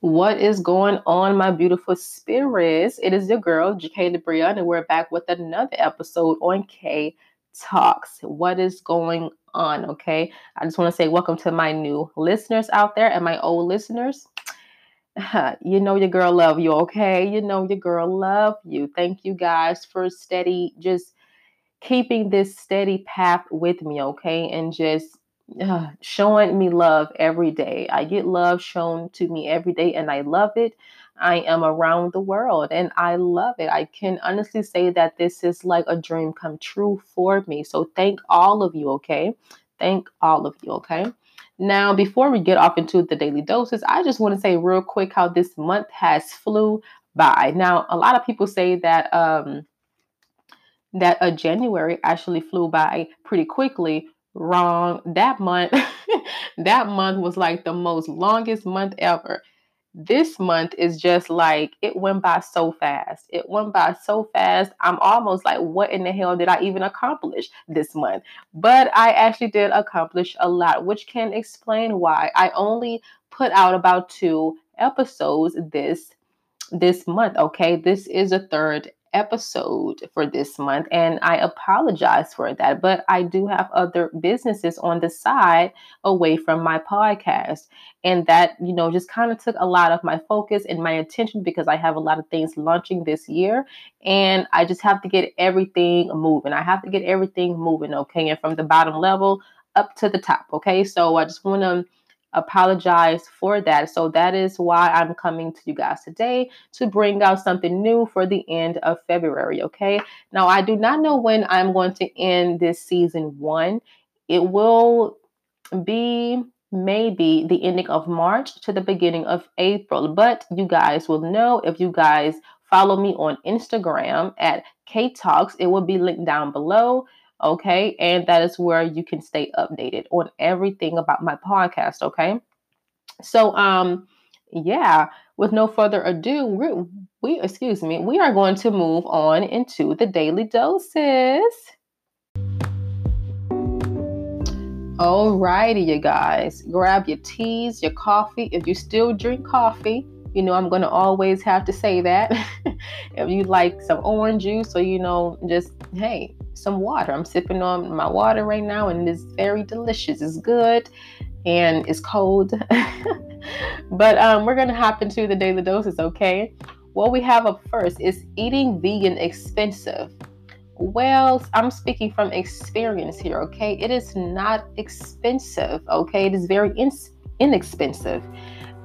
What is going on, my beautiful spirits? It is your girl, GK Debria, and we're back with another episode on Kay Talks. What is going on? Okay. I just want to say welcome to my new listeners out there and my old listeners. You know your girl love you, okay? You know your girl love you. Thank you guys for steady, just keeping this steady path with me, okay? And just uh, showing me love every day. I get love shown to me every day and I love it. I am around the world and I love it. I can honestly say that this is like a dream come true for me. So thank all of you, okay? Thank all of you, okay? Now, before we get off into the daily doses, I just want to say real quick how this month has flew by. Now, a lot of people say that um that a January actually flew by pretty quickly wrong. That month, that month was like the most longest month ever. This month is just like it went by so fast. It went by so fast. I'm almost like, what in the hell did I even accomplish this month? But I actually did accomplish a lot, which can explain why I only put out about two episodes this this month. Okay, this is a third episode for this month and I apologize for that. But I do have other businesses on the side away from my podcast. And that, you know, just kind of took a lot of my focus and my attention because I have a lot of things launching this year. And I just have to get everything moving. I have to get everything moving, okay? And from the bottom level up to the top, okay? So I just want to apologize for that. So that is why I'm coming to you guys today to bring out something new for the end of February. Okay. Now, I do not know when I'm going to end this season one. It will be maybe the ending of March to the beginning of April, but you guys will know if you guys follow me on Instagram at Kay Talks. It will be linked down below. Okay. And that is where you can stay updated on everything about my podcast. Okay. So, um, yeah, with no further ado, we we excuse me, we are going to move on into the daily doses. Alrighty, you guys, grab your teas, your coffee. If you still drink coffee, you know I'm gonna always have to say that. if you like some orange juice, or you know, just hey, some water. I'm sipping on my water right now and it's very delicious. It's good and it's cold. but um, we're going to hop into the daily doses, okay? What we have up first is eating vegan expensive. Well, I'm speaking from experience here, okay? It is not expensive, okay? It is very in- inexpensive.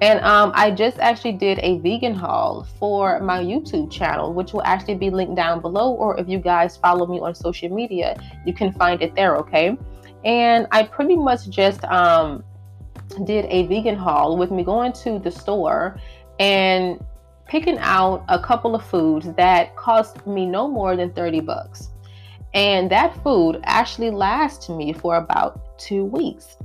And um, I just actually did a vegan haul for my YouTube channel, which will actually be linked down below. Or if you guys follow me on social media, you can find it there, okay? And I pretty much just um, did a vegan haul with me going to the store and picking out a couple of foods that cost me no more than 30 bucks. And that food actually lasts me for about two weeks.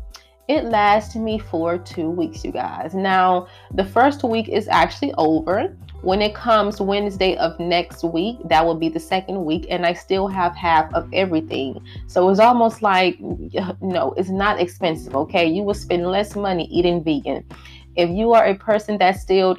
It lasted me for two weeks, you guys. Now, the first week is actually over. When it comes Wednesday of next week, that will be the second week, and I still have half of everything. So it's almost like, no, it's not expensive, okay? You will spend less money eating vegan. If you are a person that still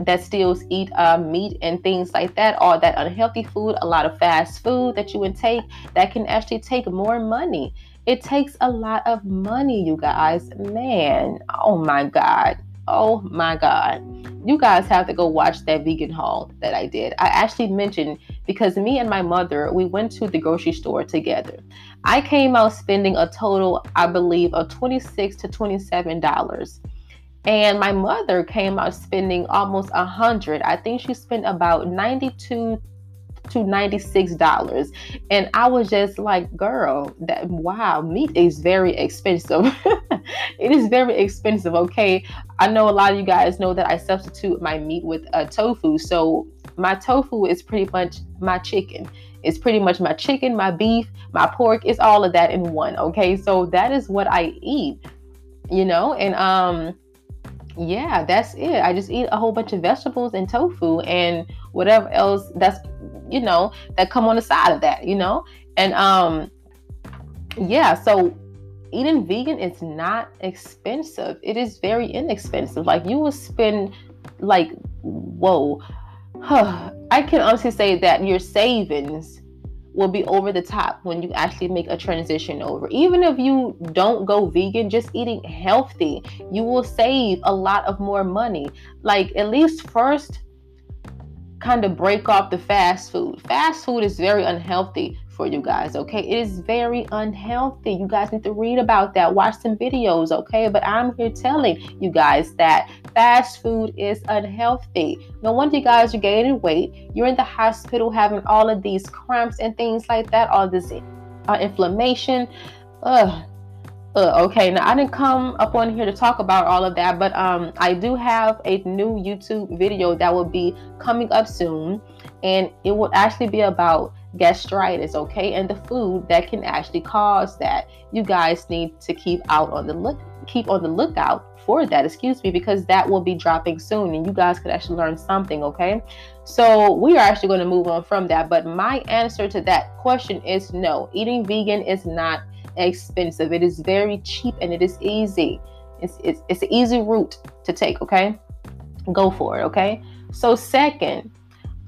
that still eat uh, meat and things like that, all that unhealthy food, a lot of fast food that you intake, that can actually take more money. It takes a lot of money, you guys. Man, oh my God. Oh my God. You guys have to go watch that vegan haul that I did. I actually mentioned because me and my mother, we went to the grocery store together. I came out spending a total, I believe, of 26 to $27. And my mother came out spending almost a hundred. I think she spent about 92 to $96. And I was just like, girl, that wow, meat is very expensive. it is very expensive, okay? I know a lot of you guys know that I substitute my meat with uh, tofu. So my tofu is pretty much my chicken. It's pretty much my chicken, my beef, my pork. It's all of that in one, okay? So that is what I eat, you know? And um yeah, that's it. I just eat a whole bunch of vegetables and tofu and whatever else that's you know, that come on the side of that, you know? And um yeah, so eating vegan is not expensive. It is very inexpensive. Like you will spend like whoa. huh, I can honestly say that your savings will be over the top when you actually make a transition over. Even if you don't go vegan, just eating healthy, you will save a lot of more money. Like at least first kind of break off the fast food. Fast food is very unhealthy for you guys, okay? It is very unhealthy. You guys need to read about that, watch some videos, okay? But I'm here telling you guys that fast food is unhealthy. No wonder you guys are gaining weight. You're in the hospital having all of these cramps and things like that, all this uh, inflammation. Ugh. Uh, okay, now I didn't come up on here to talk about all of that, but um, I do have a new YouTube video that will be coming up soon, and it will actually be about gastritis, okay, and the food that can actually cause that. You guys need to keep out on the look, keep on the lookout for that, excuse me, because that will be dropping soon, and you guys could actually learn something, okay. So we are actually going to move on from that, but my answer to that question is no. Eating vegan is not expensive. It is very cheap and it is easy. It's, it's, it's an easy route to take, okay? Go for it, okay? So, second,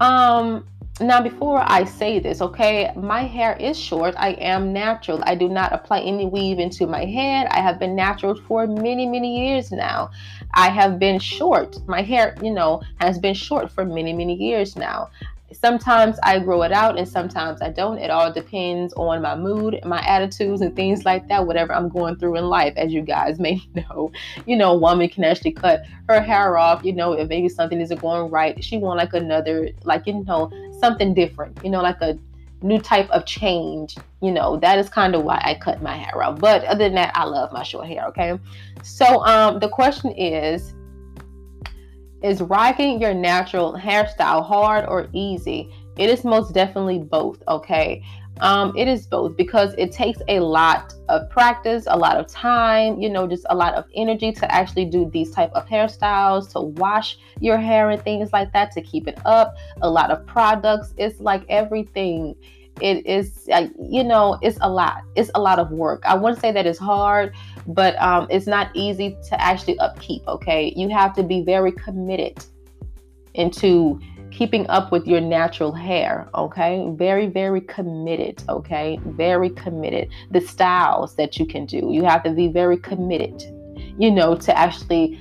um, now before I say this, okay, my hair is short. I am natural. I do not apply any weave into my head. I have been natural for many, many years now. I have been short. My hair, you know, has been short for many, many years now sometimes I grow it out and sometimes I don't. It all depends on my mood, my attitudes, and things like that, whatever I'm going through in life, as you guys may know. You know, a woman can actually cut her hair off, you know, if maybe something isn't going right. She want like another, like, you know, something different, you know, like a new type of change. You know, that is kind of why I cut my hair off. But other than that, I love my short hair, okay? So um the question is is rocking your natural hairstyle hard or easy? It is most definitely both, okay? Um, it is both because it takes a lot of practice, a lot of time, you know, just a lot of energy to actually do these type of hairstyles, to wash your hair and things like that, to keep it up. A lot of products. It's like everything it is uh, you know it's a lot it's a lot of work i wouldn't say that it's hard but um, it's not easy to actually upkeep okay you have to be very committed into keeping up with your natural hair okay? Very very committed okay? Very committed. The styles that you can do. You have to be very committed you know to actually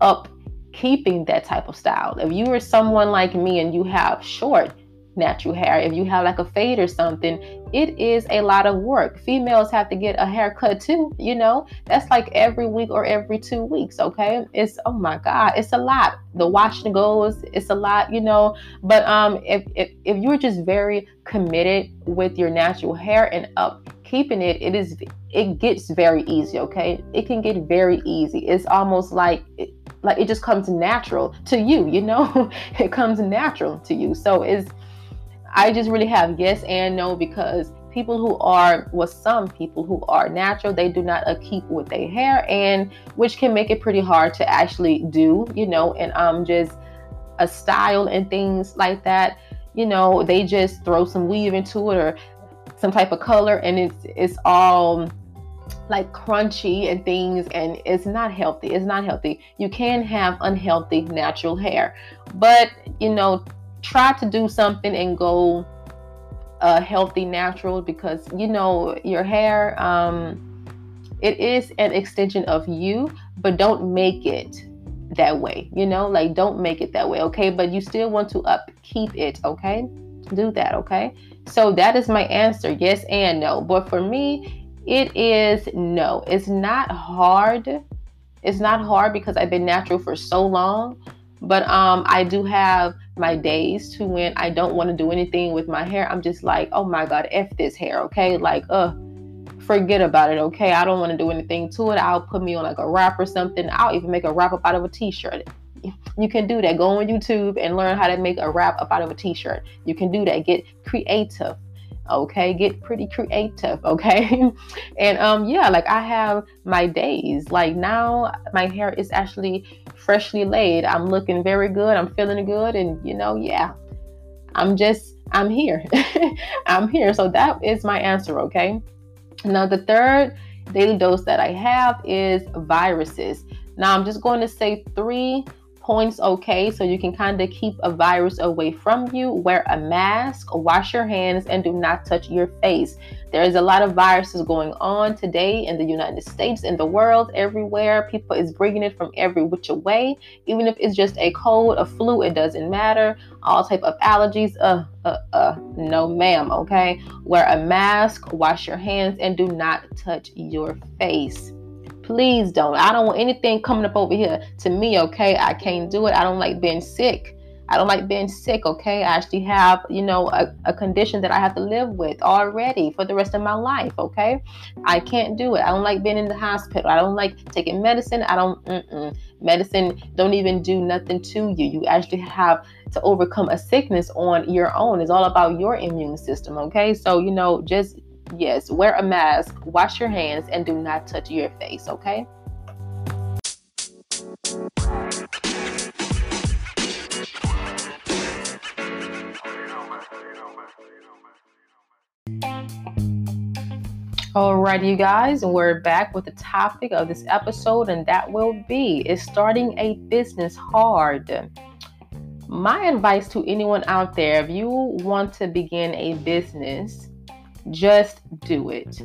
up keeping that type of style. If you are someone like me and you have short natural hair. If you have like a fade or something, it is a lot of work. Females have to get a haircut too, you know? That's like every week or every two weeks, okay? It's oh my god, it's a lot. The washing goes, it's a lot, you know. But um if if, if you're just very committed with your natural hair and up keeping it, it is it gets very easy, okay? It can get very easy. It's almost like it, like it just comes natural to you, you know? it comes natural to you. So it's I just really have yes and no because people who are, well, some people who are natural, they do not keep with their hair, and which can make it pretty hard to actually do, you know, and um, just a style and things like that. You know, they just throw some weave into it or some type of color, and it's it's all like crunchy and things and it's not healthy it's not healthy you can have unhealthy natural hair but you know try to do something and go uh, healthy natural because you know your hair um, it is an extension of you but don't make it that way you know? Like don't make it that way okay? But you still want to upkeep it okay? Do that okay? So that is my answer yes and no. But for me it is no. It's not hard. It's not hard because i've been natural for so long but um, I do have my days to when I don't want to do anything with my hair. I'm just like, oh my God, F this hair, okay? Like, uh, forget about it, okay? I don't want to do anything to it. I'll put me on like a wrap or something. I'll even make a wrap up out of a t-shirt. You can do that. Go on YouTube and learn how to make a wrap up out of a t-shirt. You can do that. Get creative okay get pretty creative okay? And um yeah like i have my days. Like now my hair is actually freshly laid. I'm looking very good. I'm feeling good. And you know yeah i'm just i'm here. I'm here. So that is my answer okay? Now the third daily dose that i have is viruses. Now i'm just going to say three points, okay, so you can kind of keep a virus away from you. Wear a mask, wash your hands, and do not touch your face. There is a lot of viruses going on today in the United States, in the world, everywhere. People is bringing it from every which way. Even if it's just a cold, a flu, it doesn't matter. All type of allergies, uh, uh, uh, no, ma'am. Okay, wear a mask, wash your hands, and do not touch your face. Please don't. I don't want anything coming up over here to me, okay? I can't do it. I don't like being sick. I don't like being sick, okay? I actually have, you know, a, a condition that I have to live with already for the rest of my life, okay? I can't do it. I don't like being in the hospital. I don't like taking medicine. I don't, mm-mm. medicine don't even do nothing to you. You actually have to overcome a sickness on your own. It's all about your immune system, okay? So, you know, just yes, wear a mask, wash your hands, and do not touch your face, okay? All right, you guys, and we're back with the topic of this episode, and that will be is starting a business hard. My advice to anyone out there if you want to begin a business, just do it.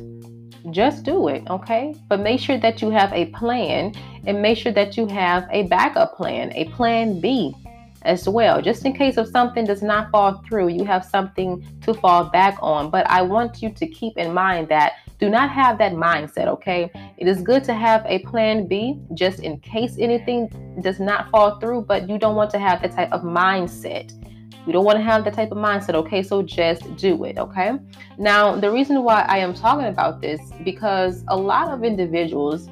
Just do it, okay? But make sure that you have a plan and make sure that you have a backup plan, a plan B as well. Just in case if something does not fall through, you have something to fall back on. But I want you to keep in mind that do not have that mindset, okay? It is good to have a plan B just in case anything does not fall through, but you don't want to have that type of mindset. You don't want to have that type of mindset, okay? So just do it, okay? Now, the reason why I am talking about this because a lot of individuals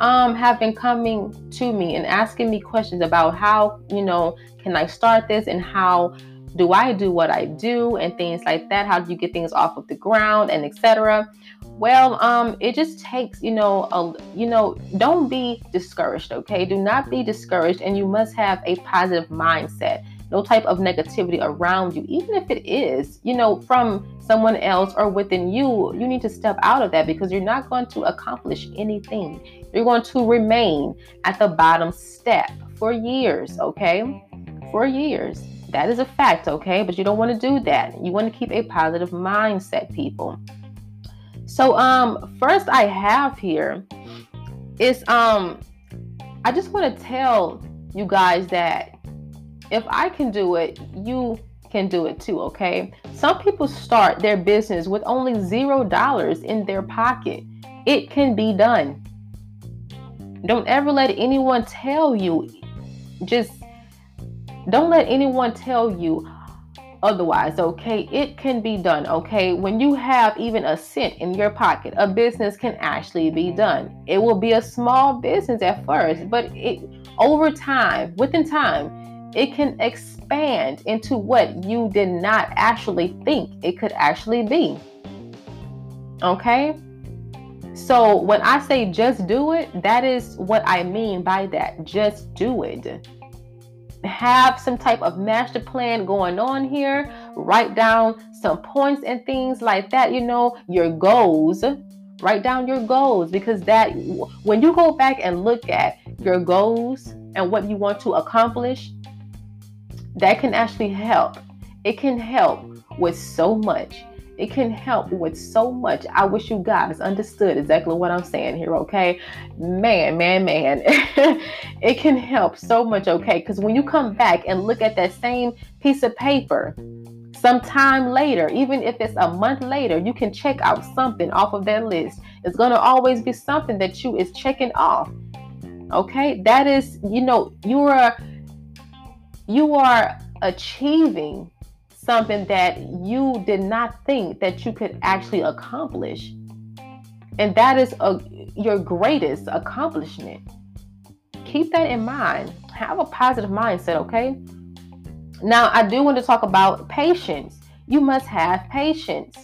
um have been coming to me and asking me questions about how, you know, can I start this and how do I do what I do and things like that? How do you get things off of the ground and etc. Well, um, it just takes, you know, a, you know, don't be discouraged, okay? Do not be discouraged, and you must have a positive mindset no type of negativity around you, even if it is, you know, from someone else or within you, you need to step out of that because you're not going to accomplish anything. You're going to remain at the bottom step for years, okay? For years. That is a fact, okay? But you don't want to do that. You want to keep a positive mindset, people. So, um, first I have here is um I just want to tell you guys that if I can do it, you can do it too, okay? Some people start their business with only zero dollars in their pocket. It can be done. Don't ever let anyone tell you, just don't let anyone tell you otherwise, okay? It can be done, okay? When you have even a cent in your pocket, a business can actually be done. It will be a small business at first, but it over time, within time, it can expand into what you did not actually think it could actually be. Okay? So when I say just do it, that is what I mean by that. Just do it. Have some type of master plan going on here. Write down some points and things like that. You know, your goals. Write down your goals because that, when you go back and look at your goals and what you want to accomplish, that can actually help. It can help with so much. It can help with so much. I wish you guys understood exactly what I'm saying here, okay? Man, man, man. it can help so much, okay? Because when you come back and look at that same piece of paper, sometime later, even if it's a month later, you can check out something off of that list. It's going to always be something that you is checking off. Okay? That is, you know, you are you are achieving something that you did not think that you could actually accomplish. And that is a, your greatest accomplishment. Keep that in mind. Have a positive mindset, okay? Now, I do want to talk about patience. You must have patience.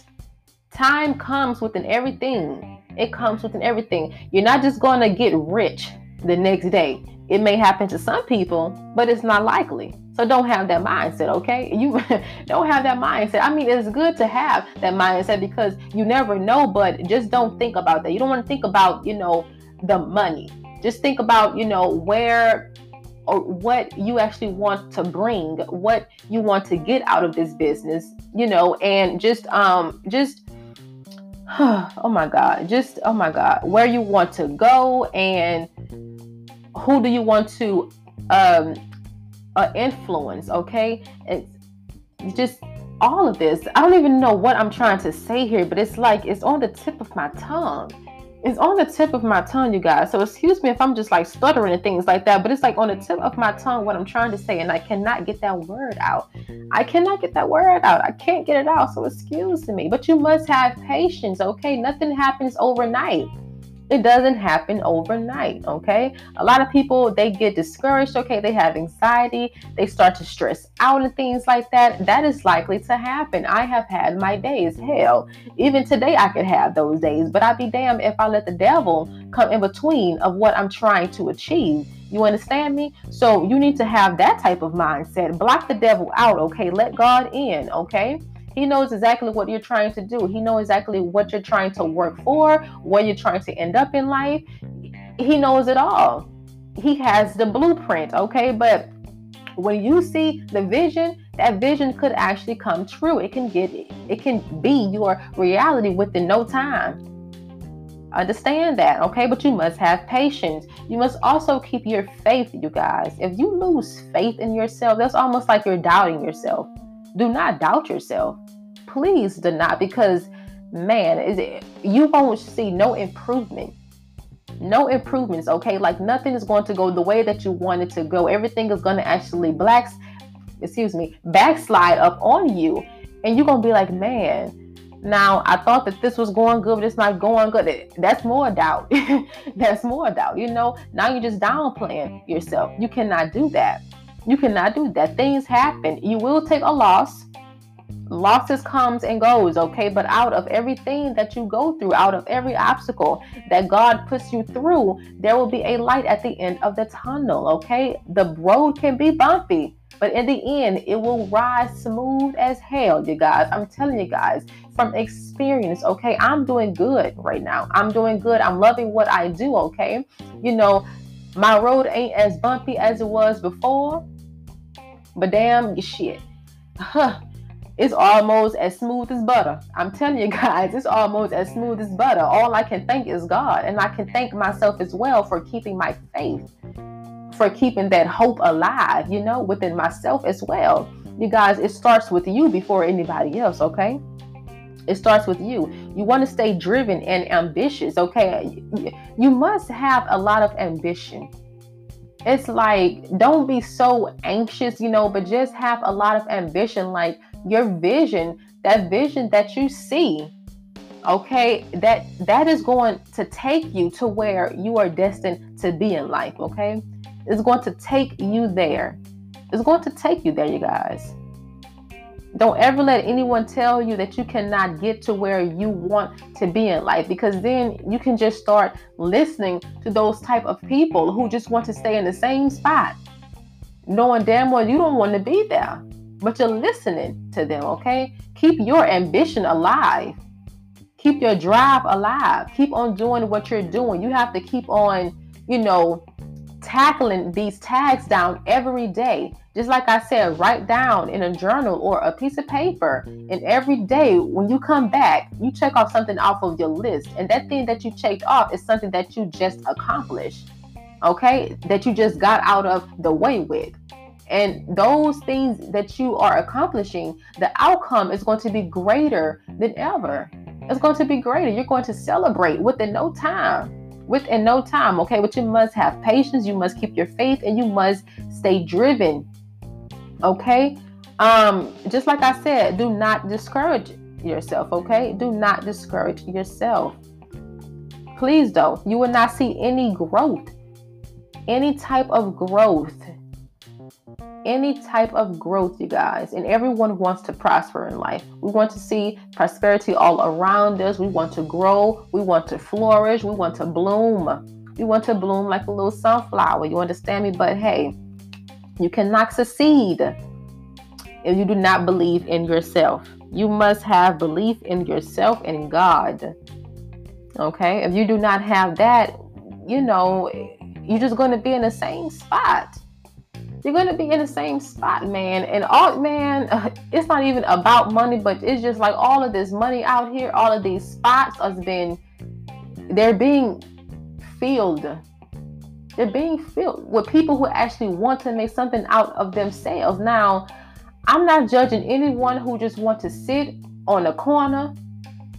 Time comes within everything. It comes within everything. You're not just going to get rich the next day. It may happen to some people, but it's not likely. So don't have that mindset, okay? You don't have that mindset. I mean, it's good to have that mindset because you never know, but just don't think about that. You don't want to think about, you know, the money. Just think about, you know, where or what you actually want to bring, what you want to get out of this business, you know, and just um just oh my god, just oh my god, where you want to go and who do you want to um uh, influence, okay? It's just all of this. I don't even know what I'm trying to say here, but it's like it's on the tip of my tongue. It's on the tip of my tongue, you guys. So excuse me if I'm just like stuttering and things like that, but it's like on the tip of my tongue what I'm trying to say, and I cannot get that word out. I cannot get that word out. I can't get it out. So excuse me. But you must have patience, okay? Nothing happens overnight it doesn't happen overnight okay a lot of people they get discouraged okay they have anxiety they start to stress out and things like that that is likely to happen i have had my days hell even today i could have those days but i'd be damned if i let the devil come in between of what i'm trying to achieve you understand me? So you need to have that type of mindset. Block the devil out, okay? Let God in, okay? He knows exactly what you're trying to do. He knows exactly what you're trying to work for, where you're trying to end up in life. He knows it all. He has the blueprint, okay? But when you see the vision, that vision could actually come true. It can get it can be your reality within no time. Understand that, okay? But you must have patience. You must also keep your faith, you guys. If you lose faith in yourself, that's almost like you're doubting yourself do not doubt yourself. Please do not, because man, is it you won't see no improvement. No improvements, okay? Like nothing is going to go the way that you want it to go. Everything is going to actually blacks, excuse me, backslide up on you. And you're gonna be like, man, now I thought that this was going good, but it's not going good. That's more doubt. That's more doubt. You know, now you're just downplaying yourself. You cannot do that. You cannot do that. Things happen. You will take a loss. Losses comes and goes, okay? But out of everything that you go through, out of every obstacle that God puts you through, there will be a light at the end of the tunnel, okay? The road can be bumpy, but in the end, it will rise smooth as hell, you guys. I'm telling you guys from experience, okay? I'm doing good right now. I'm doing good. I'm loving what I do, okay? You know, my road ain't as bumpy as it was before, but damn shit. Huh. It's almost as smooth as butter. I'm telling you guys, it's almost as smooth as butter. All I can thank is God. And I can thank myself as well for keeping my faith, for keeping that hope alive, you know, within myself as well. You guys, it starts with you before anybody else, okay? It starts with you. You want to stay driven and ambitious, okay? You must have a lot of ambition. It's like, don't be so anxious, you know, but just have a lot of ambition. Like your vision, that vision that you see, okay, that that is going to take you to where you are destined to be in life, okay? It's going to take you there. It's going to take you there, you guys. Don't ever let anyone tell you that you cannot get to where you want to be in life because then you can just start listening to those type of people who just want to stay in the same spot, knowing damn well you don't want to be there, but you're listening to them, okay? Keep your ambition alive. Keep your drive alive. Keep on doing what you're doing. You have to keep on, you know, tackling these tags down every day. Just like I said, write down in a journal or a piece of paper. And mm-hmm. every day when you come back, you check off something off of your list. And that thing that you checked off is something that you just accomplished. Okay? That you just got out of the way with. And those things that you are accomplishing, the outcome is going to be greater than ever. It's going to be greater. You're going to celebrate within no time within no time, okay? But you must have patience, you must keep your faith, and you must stay driven, okay? Um, just like I said, do not discourage yourself, okay? Do not discourage yourself. Please don't. You will not see any growth, any type of growth any type of growth, you guys. And everyone wants to prosper in life. We want to see prosperity all around us. We want to grow. We want to flourish. We want to bloom. We want to bloom like a little sunflower. You understand me? But hey, you cannot succeed if you do not believe in yourself. You must have belief in yourself and God. Okay? If you do not have that, you know, you're just going to be in the same spot you're gonna be in the same spot, man. And all, man, it's not even about money, but it's just like all of this money out here, all of these spots has been, they're being filled. They're being filled with people who actually want to make something out of themselves. Now, I'm not judging anyone who just want to sit on a corner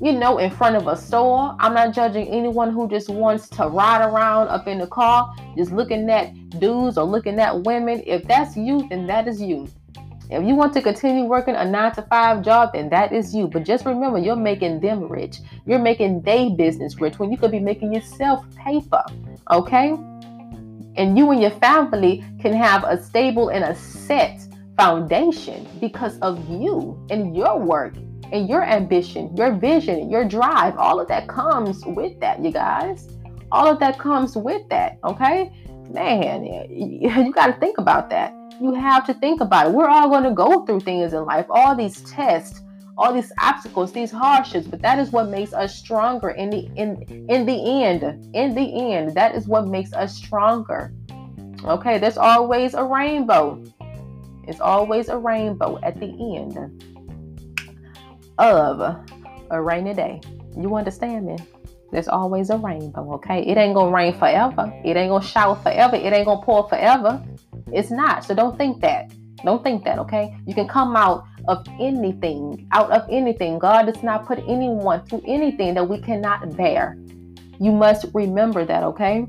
you know, in front of a store. I'm not judging anyone who just wants to ride around up in the car, just looking at dudes or looking at women. If that's you, then that is you. If you want to continue working a nine to five job, then that is you. But just remember, you're making them rich. You're making they business rich when you could be making yourself paper. Okay? And you and your family can have a stable and a set foundation because of you and your work and your ambition, your vision, your drive, all of that comes with that, you guys. All of that comes with that, okay? Man, you got to think about that. You have to think about it. We're all going to go through things in life, all these tests, all these obstacles, these hardships, but that is what makes us stronger in the in in the end. In the end, that is what makes us stronger. Okay, there's always a rainbow. It's always a rainbow at the end of a rainy day. You understand me? There's always a rainbow, okay? It ain't gonna rain forever. It ain't gonna shower forever. It ain't gonna pour forever. It's not. So don't think that. Don't think that, okay? You can come out of anything, out of anything. God does not put anyone through anything that we cannot bear. You must remember that, okay?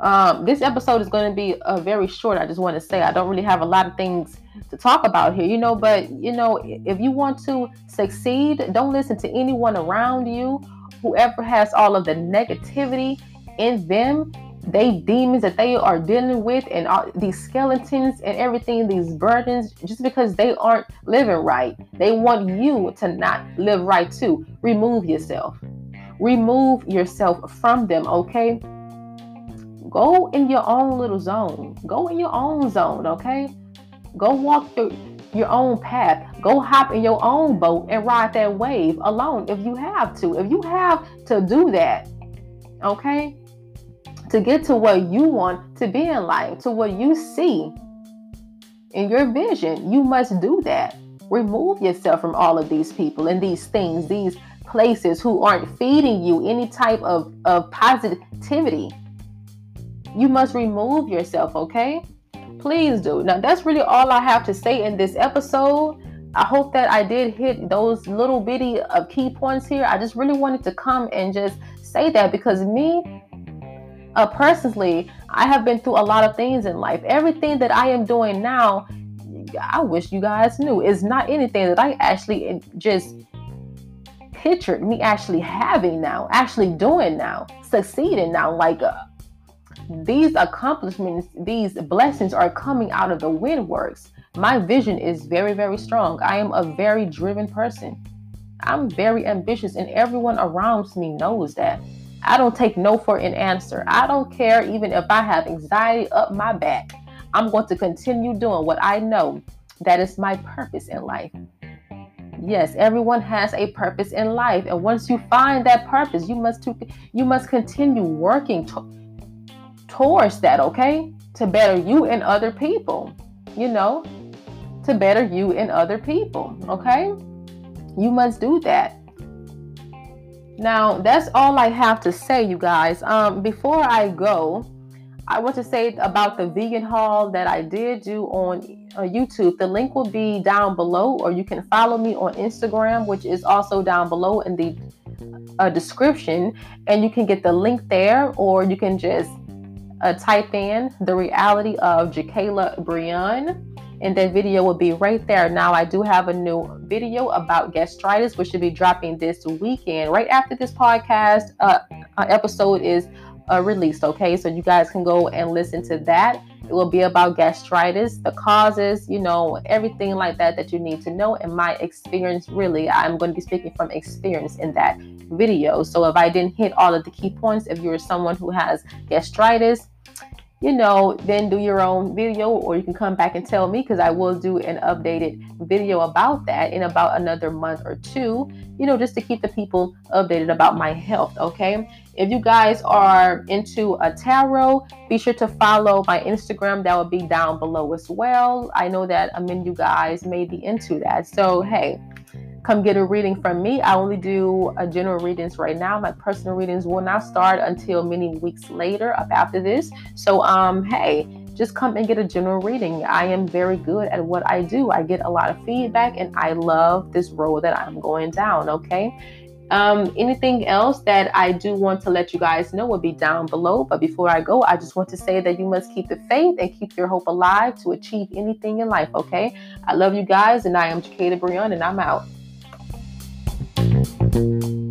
Um, this episode is going to be a very short. I just want to say I don't really have a lot of things to talk about here, you know. But you know, if you want to succeed, don't listen to anyone around you. Whoever has all of the negativity in them, they demons that they are dealing with, and all, these skeletons and everything, these burdens, just because they aren't living right, they want you to not live right too. Remove yourself. Remove yourself from them, okay? Go in your own little zone. Go in your own zone, okay? Go walk through your own path. Go hop in your own boat and ride that wave alone if you have to. If you have to do that, okay? To get to what you want to be in life, to what you see in your vision, you must do that. Remove yourself from all of these people and these things, these places who aren't feeding you any type of, of positivity. You must remove yourself, okay? please do. Now, that's really all I have to say in this episode. I hope that I did hit those little bitty of uh, key points here. I just really wanted to come and just say that because me, uh, personally, I have been through a lot of things in life. Everything that I am doing now, I wish you guys knew, is not anything that I actually just pictured me actually having now, actually doing now, succeeding now. Like, uh, these accomplishments, these blessings are coming out of the windworks. My vision is very, very strong. I am a very driven person. I'm very ambitious, and everyone around me knows that. I don't take no for an answer. I don't care even if I have anxiety up my back. I'm going to continue doing what I know that is my purpose in life. Yes, everyone has a purpose in life, and once you find that purpose, you must to, you must continue working to, towards that, okay? To better you and other people, you know, to better you and other people, okay? You must do that. Now, that's all I have to say, you guys. Um, before I go, I want to say about the vegan haul that I did do on uh, YouTube. The link will be down below, or you can follow me on Instagram, which is also down below in the uh, description. And you can get the link there, or you can just uh, type in the reality of Jakala Breon, and that video will be right there. Now, I do have a new video about gastritis, which should be dropping this weekend, right after this podcast uh, uh, episode is uh, released. Okay, so you guys can go and listen to that. It will be about gastritis, the causes, you know, everything like that that you need to know. And my experience, really, I'm going to be speaking from experience in that video. So if I didn't hit all of the key points, if you're someone who has gastritis, you know, then do your own video, or you can come back and tell me because I will do an updated video about that in about another month or two, you know, just to keep the people updated about my health. Okay. If you guys are into a tarot, be sure to follow my Instagram. That will be down below as well. I know that I mean you guys may be into that. So hey, come get a reading from me. I only do a general readings right now. My personal readings will not start until many weeks later up after this. So um hey, just come and get a general reading. I am very good at what I do. I get a lot of feedback and I love this road that I'm going down, okay? Um, anything else that I do want to let you guys know will be down below. But before I go, I just want to say that you must keep the faith and keep your hope alive to achieve anything in life, okay? I love you guys, and I am Jakala Breon, and I'm out. Thank you.